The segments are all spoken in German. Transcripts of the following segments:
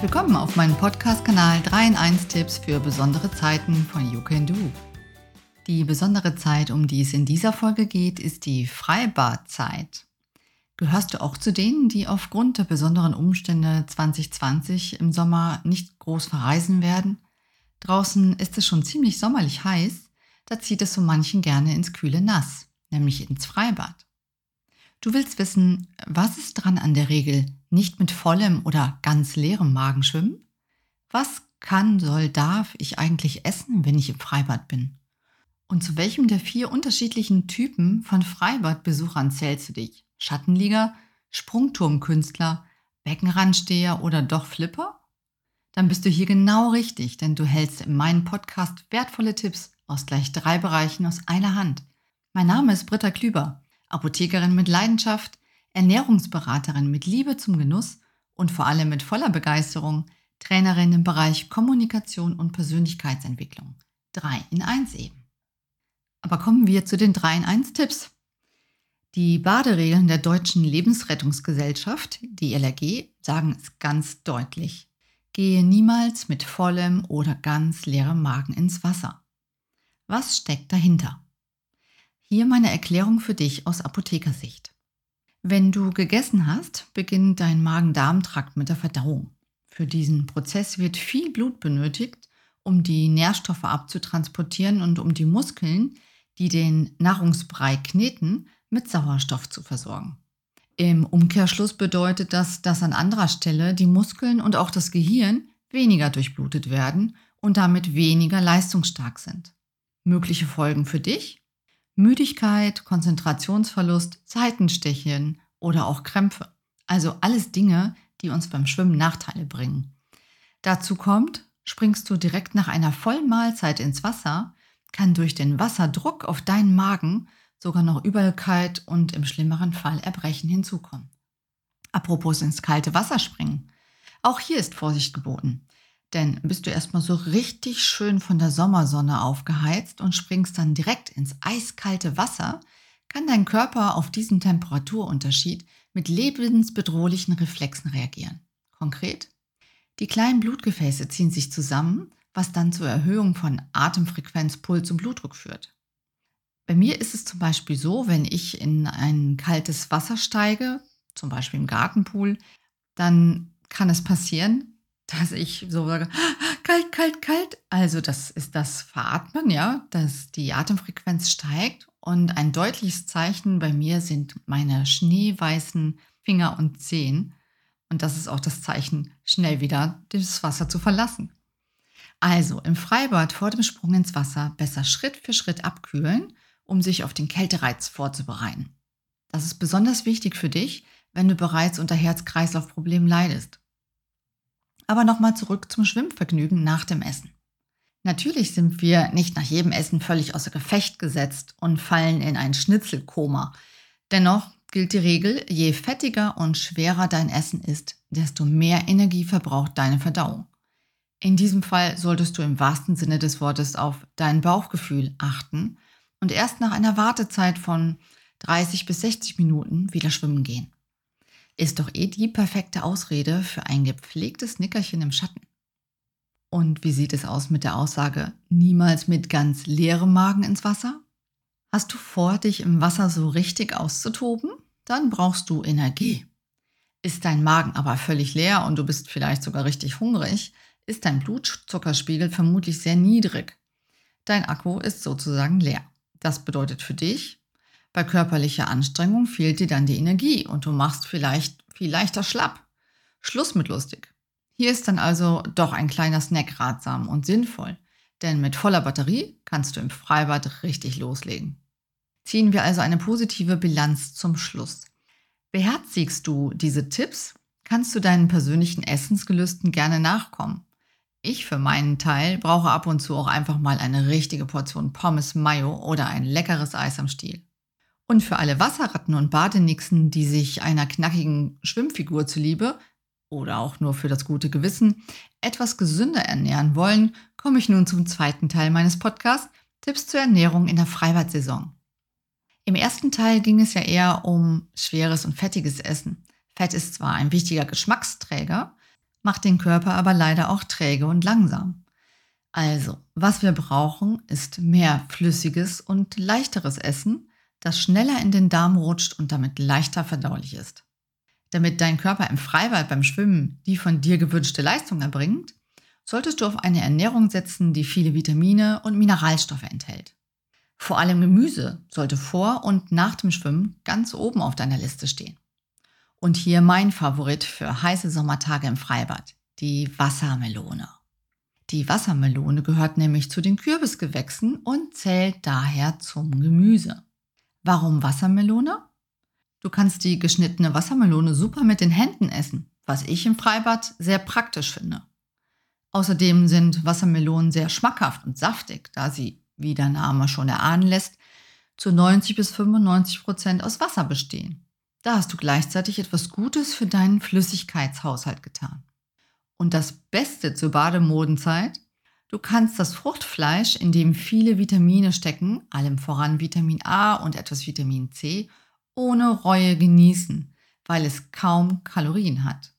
Herzlich willkommen auf meinem Podcast-Kanal 3 in 1 Tipps für besondere Zeiten von You Can Do. Die besondere Zeit, um die es in dieser Folge geht, ist die Freibadzeit. Gehörst du auch zu denen, die aufgrund der besonderen Umstände 2020 im Sommer nicht groß verreisen werden? Draußen ist es schon ziemlich sommerlich heiß, da zieht es so manchen gerne ins kühle Nass, nämlich ins Freibad. Du willst wissen, was ist dran an der Regel, nicht mit vollem oder ganz leerem Magen schwimmen? Was kann, soll, darf ich eigentlich essen, wenn ich im Freibad bin? Und zu welchem der vier unterschiedlichen Typen von Freibadbesuchern zählst du dich? Schattenlieger, Sprungturmkünstler, Beckenrandsteher oder doch Flipper? Dann bist du hier genau richtig, denn du hältst in meinem Podcast wertvolle Tipps aus gleich drei Bereichen aus einer Hand. Mein Name ist Britta Klüber. Apothekerin mit Leidenschaft, Ernährungsberaterin mit Liebe zum Genuss und vor allem mit voller Begeisterung, Trainerin im Bereich Kommunikation und Persönlichkeitsentwicklung. 3 in 1 eben. Aber kommen wir zu den 3 in 1 Tipps. Die Baderegeln der Deutschen Lebensrettungsgesellschaft, die LRG, sagen es ganz deutlich. Gehe niemals mit vollem oder ganz leerem Magen ins Wasser. Was steckt dahinter? Hier meine Erklärung für dich aus Apothekersicht. Wenn du gegessen hast, beginnt dein Magen-Darm-Trakt mit der Verdauung. Für diesen Prozess wird viel Blut benötigt, um die Nährstoffe abzutransportieren und um die Muskeln, die den Nahrungsbrei kneten, mit Sauerstoff zu versorgen. Im Umkehrschluss bedeutet das, dass an anderer Stelle die Muskeln und auch das Gehirn weniger durchblutet werden und damit weniger leistungsstark sind. Mögliche Folgen für dich? Müdigkeit, Konzentrationsverlust, Seitenstechen oder auch Krämpfe. Also alles Dinge, die uns beim Schwimmen Nachteile bringen. Dazu kommt, springst du direkt nach einer vollen Mahlzeit ins Wasser, kann durch den Wasserdruck auf deinen Magen sogar noch Übelkeit und im schlimmeren Fall Erbrechen hinzukommen. Apropos ins kalte Wasser springen. Auch hier ist Vorsicht geboten. Denn bist du erstmal so richtig schön von der Sommersonne aufgeheizt und springst dann direkt ins eiskalte Wasser, kann dein Körper auf diesen Temperaturunterschied mit lebensbedrohlichen Reflexen reagieren. Konkret? Die kleinen Blutgefäße ziehen sich zusammen, was dann zur Erhöhung von Atemfrequenz, Puls und Blutdruck führt. Bei mir ist es zum Beispiel so, wenn ich in ein kaltes Wasser steige, zum Beispiel im Gartenpool, dann kann es passieren, dass ich so sage, kalt, kalt, kalt. Also das ist das Veratmen, ja, dass die Atemfrequenz steigt. Und ein deutliches Zeichen bei mir sind meine schneeweißen Finger und Zehen. Und das ist auch das Zeichen, schnell wieder das Wasser zu verlassen. Also im Freibad vor dem Sprung ins Wasser besser Schritt für Schritt abkühlen, um sich auf den Kältereiz vorzubereiten. Das ist besonders wichtig für dich, wenn du bereits unter Herz-Kreislauf-Problemen leidest. Aber nochmal zurück zum Schwimmvergnügen nach dem Essen. Natürlich sind wir nicht nach jedem Essen völlig außer Gefecht gesetzt und fallen in ein Schnitzelkoma. Dennoch gilt die Regel, je fettiger und schwerer dein Essen ist, desto mehr Energie verbraucht deine Verdauung. In diesem Fall solltest du im wahrsten Sinne des Wortes auf dein Bauchgefühl achten und erst nach einer Wartezeit von 30 bis 60 Minuten wieder schwimmen gehen ist doch eh die perfekte Ausrede für ein gepflegtes Nickerchen im Schatten. Und wie sieht es aus mit der Aussage, niemals mit ganz leerem Magen ins Wasser? Hast du vor, dich im Wasser so richtig auszutoben? Dann brauchst du Energie. Ist dein Magen aber völlig leer und du bist vielleicht sogar richtig hungrig, ist dein Blutzuckerspiegel vermutlich sehr niedrig. Dein Akku ist sozusagen leer. Das bedeutet für dich, bei körperlicher Anstrengung fehlt dir dann die Energie und du machst vielleicht viel leichter schlapp. Schluss mit lustig. Hier ist dann also doch ein kleiner Snack ratsam und sinnvoll, denn mit voller Batterie kannst du im Freibad richtig loslegen. Ziehen wir also eine positive Bilanz zum Schluss. Beherzigst du diese Tipps, kannst du deinen persönlichen Essensgelüsten gerne nachkommen. Ich für meinen Teil brauche ab und zu auch einfach mal eine richtige Portion Pommes Mayo oder ein leckeres Eis am Stiel. Und für alle Wasserratten und Badenixen, die sich einer knackigen Schwimmfigur zuliebe oder auch nur für das gute Gewissen etwas gesünder ernähren wollen, komme ich nun zum zweiten Teil meines Podcasts, Tipps zur Ernährung in der Freibadsaison. Im ersten Teil ging es ja eher um schweres und fettiges Essen. Fett ist zwar ein wichtiger Geschmacksträger, macht den Körper aber leider auch träge und langsam. Also, was wir brauchen, ist mehr flüssiges und leichteres Essen, das schneller in den Darm rutscht und damit leichter verdaulich ist. Damit dein Körper im Freibad beim Schwimmen die von dir gewünschte Leistung erbringt, solltest du auf eine Ernährung setzen, die viele Vitamine und Mineralstoffe enthält. Vor allem Gemüse sollte vor und nach dem Schwimmen ganz oben auf deiner Liste stehen. Und hier mein Favorit für heiße Sommertage im Freibad, die Wassermelone. Die Wassermelone gehört nämlich zu den Kürbisgewächsen und zählt daher zum Gemüse. Warum Wassermelone? Du kannst die geschnittene Wassermelone super mit den Händen essen, was ich im Freibad sehr praktisch finde. Außerdem sind Wassermelonen sehr schmackhaft und saftig, da sie, wie der Name schon erahnen lässt, zu 90 bis 95 Prozent aus Wasser bestehen. Da hast du gleichzeitig etwas Gutes für deinen Flüssigkeitshaushalt getan. Und das Beste zur Bademodenzeit, du kannst das Fruchtfleisch, in dem viele Vitamine stecken, allem voran Vitamin A und etwas Vitamin C, ohne Reue genießen, weil es kaum Kalorien hat.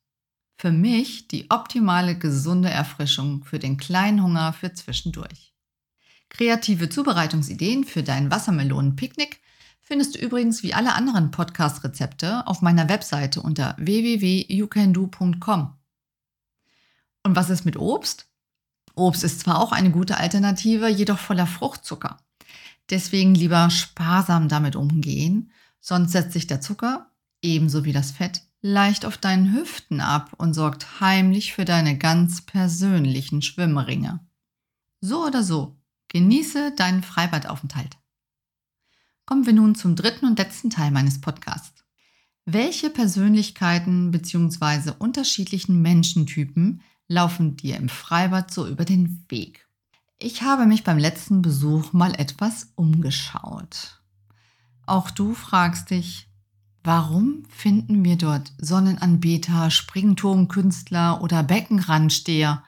Für mich die optimale gesunde Erfrischung für den kleinen Hunger für zwischendurch. Kreative Zubereitungsideen für dein Wassermelonenpicknick findest du übrigens wie alle anderen Podcast-Rezepte auf meiner Webseite unter www.youcando.com. Und was ist mit Obst? Obst ist zwar auch eine gute Alternative, jedoch voller Fruchtzucker. Deswegen lieber sparsam damit umgehen, sonst setzt sich der Zucker, ebenso wie das Fett, leicht auf deinen Hüften ab und sorgt heimlich für deine ganz persönlichen Schwimmringe. So oder so, genieße deinen Freibadaufenthalt. Kommen wir nun zum dritten und letzten Teil meines Podcasts. Welche Persönlichkeiten bzw. unterschiedlichen Menschentypen laufen dir im Freibad so über den Weg? Ich habe mich beim letzten Besuch mal etwas umgeschaut. Auch du fragst dich, Warum finden wir dort Sonnenanbeter, Springturmkünstler oder Beckenrandsteher?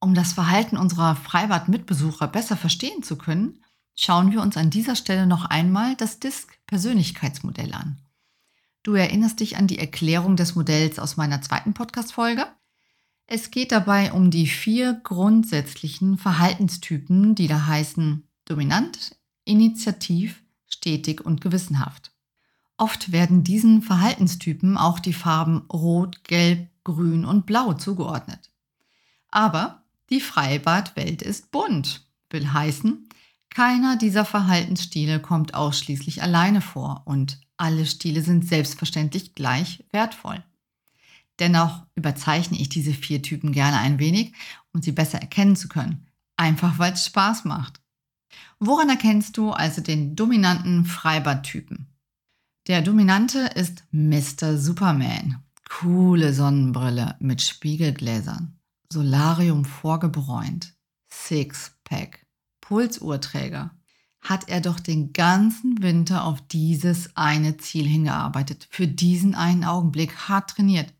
Um das Verhalten unserer Freibad-Mitbesucher besser verstehen zu können, schauen wir uns an dieser Stelle noch einmal das DISC-Persönlichkeitsmodell an. Du erinnerst dich an die Erklärung des Modells aus meiner zweiten Podcast-Folge? Es geht dabei um die vier grundsätzlichen Verhaltenstypen, die da heißen dominant, initiativ, stetig und gewissenhaft. Oft werden diesen Verhaltenstypen auch die Farben Rot, Gelb, Grün und Blau zugeordnet. Aber die Freibadwelt ist bunt, will heißen, keiner dieser Verhaltensstile kommt ausschließlich alleine vor und alle Stile sind selbstverständlich gleich wertvoll. Dennoch überzeichne ich diese vier Typen gerne ein wenig, um sie besser erkennen zu können, einfach weil es Spaß macht. Woran erkennst du also den dominanten Freibadtypen? Der Dominante ist Mr. Superman. Coole Sonnenbrille mit Spiegelgläsern. Solarium vorgebräunt. Sixpack. Pulsuhrträger. Hat er doch den ganzen Winter auf dieses eine Ziel hingearbeitet. Für diesen einen Augenblick hart trainiert.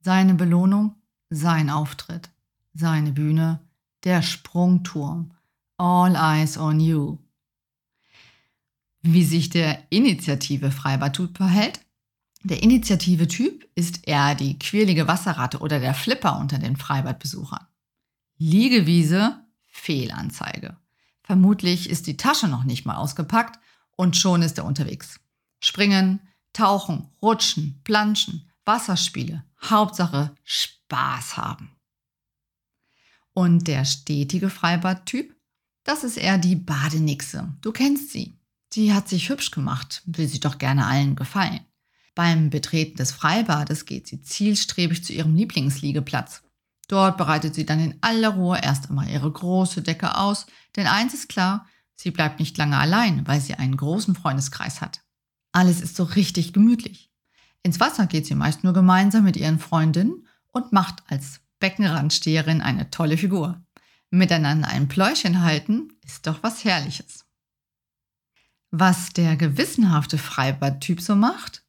Seine Belohnung? Sein Auftritt. Seine Bühne? Der Sprungturm. All eyes on you. Wie sich der Initiative Freibadtyp verhält? Der Initiative-Typ ist eher die quirlige Wasserratte oder der Flipper unter den Freibadbesuchern. Liegewiese, Fehlanzeige. Vermutlich ist die Tasche noch nicht mal ausgepackt und schon ist er unterwegs. Springen, tauchen, rutschen, planschen, Wasserspiele. Hauptsache Spaß haben. Und der stetige Freibadtyp? Das ist eher die Badenixe. Du kennst sie. Die hat sich hübsch gemacht, will sie doch gerne allen gefallen. Beim Betreten des Freibades geht sie zielstrebig zu ihrem Lieblingsliegeplatz. Dort bereitet sie dann in aller Ruhe erst einmal ihre große Decke aus, denn eins ist klar, sie bleibt nicht lange allein, weil sie einen großen Freundeskreis hat. Alles ist so richtig gemütlich. Ins Wasser geht sie meist nur gemeinsam mit ihren Freundinnen und macht als Beckenrandsteherin eine tolle Figur. Miteinander ein Pläuschen halten ist doch was Herrliches. Was der gewissenhafte Freibadtyp so macht?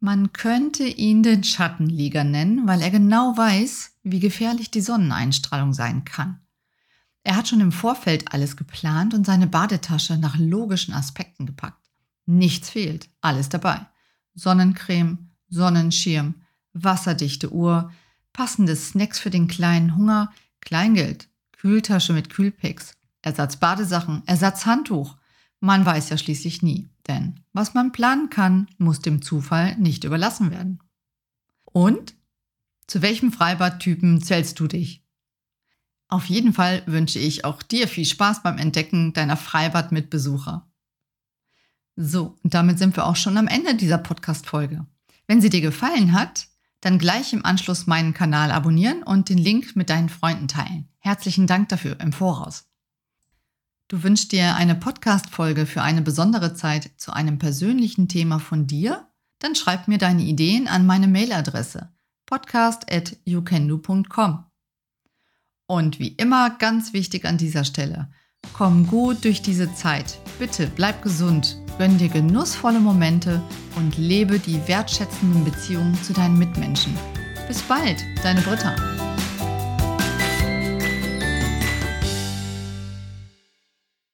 Man könnte ihn den Schattenlieger nennen, weil er genau weiß, wie gefährlich die Sonneneinstrahlung sein kann. Er hat schon im Vorfeld alles geplant und seine Badetasche nach logischen Aspekten gepackt. Nichts fehlt, alles dabei. Sonnencreme, Sonnenschirm, wasserdichte Uhr, passende Snacks für den kleinen Hunger, Kleingeld, Kühltasche mit Kühlpicks, Ersatz Badesachen, Ersatz Handtuch. Man weiß ja schließlich nie, denn was man planen kann, muss dem Zufall nicht überlassen werden. Und? Zu welchem Freibadtypen zählst du dich? Auf jeden Fall wünsche ich auch dir viel Spaß beim Entdecken deiner Freibadmitbesucher. So, und damit sind wir auch schon am Ende dieser Podcast-Folge. Wenn sie dir gefallen hat, dann gleich im Anschluss meinen Kanal abonnieren und den Link mit deinen Freunden teilen. Herzlichen Dank dafür im Voraus. Du wünschst dir eine Podcast-Folge für eine besondere Zeit zu einem persönlichen Thema von dir? Dann schreib mir deine Ideen an meine Mailadresse podcast@youcando.com. Und wie immer ganz wichtig an dieser Stelle, komm gut durch diese Zeit. Bitte bleib gesund, gönn dir genussvolle Momente und lebe die wertschätzenden Beziehungen zu deinen Mitmenschen. Bis bald, deine Britta.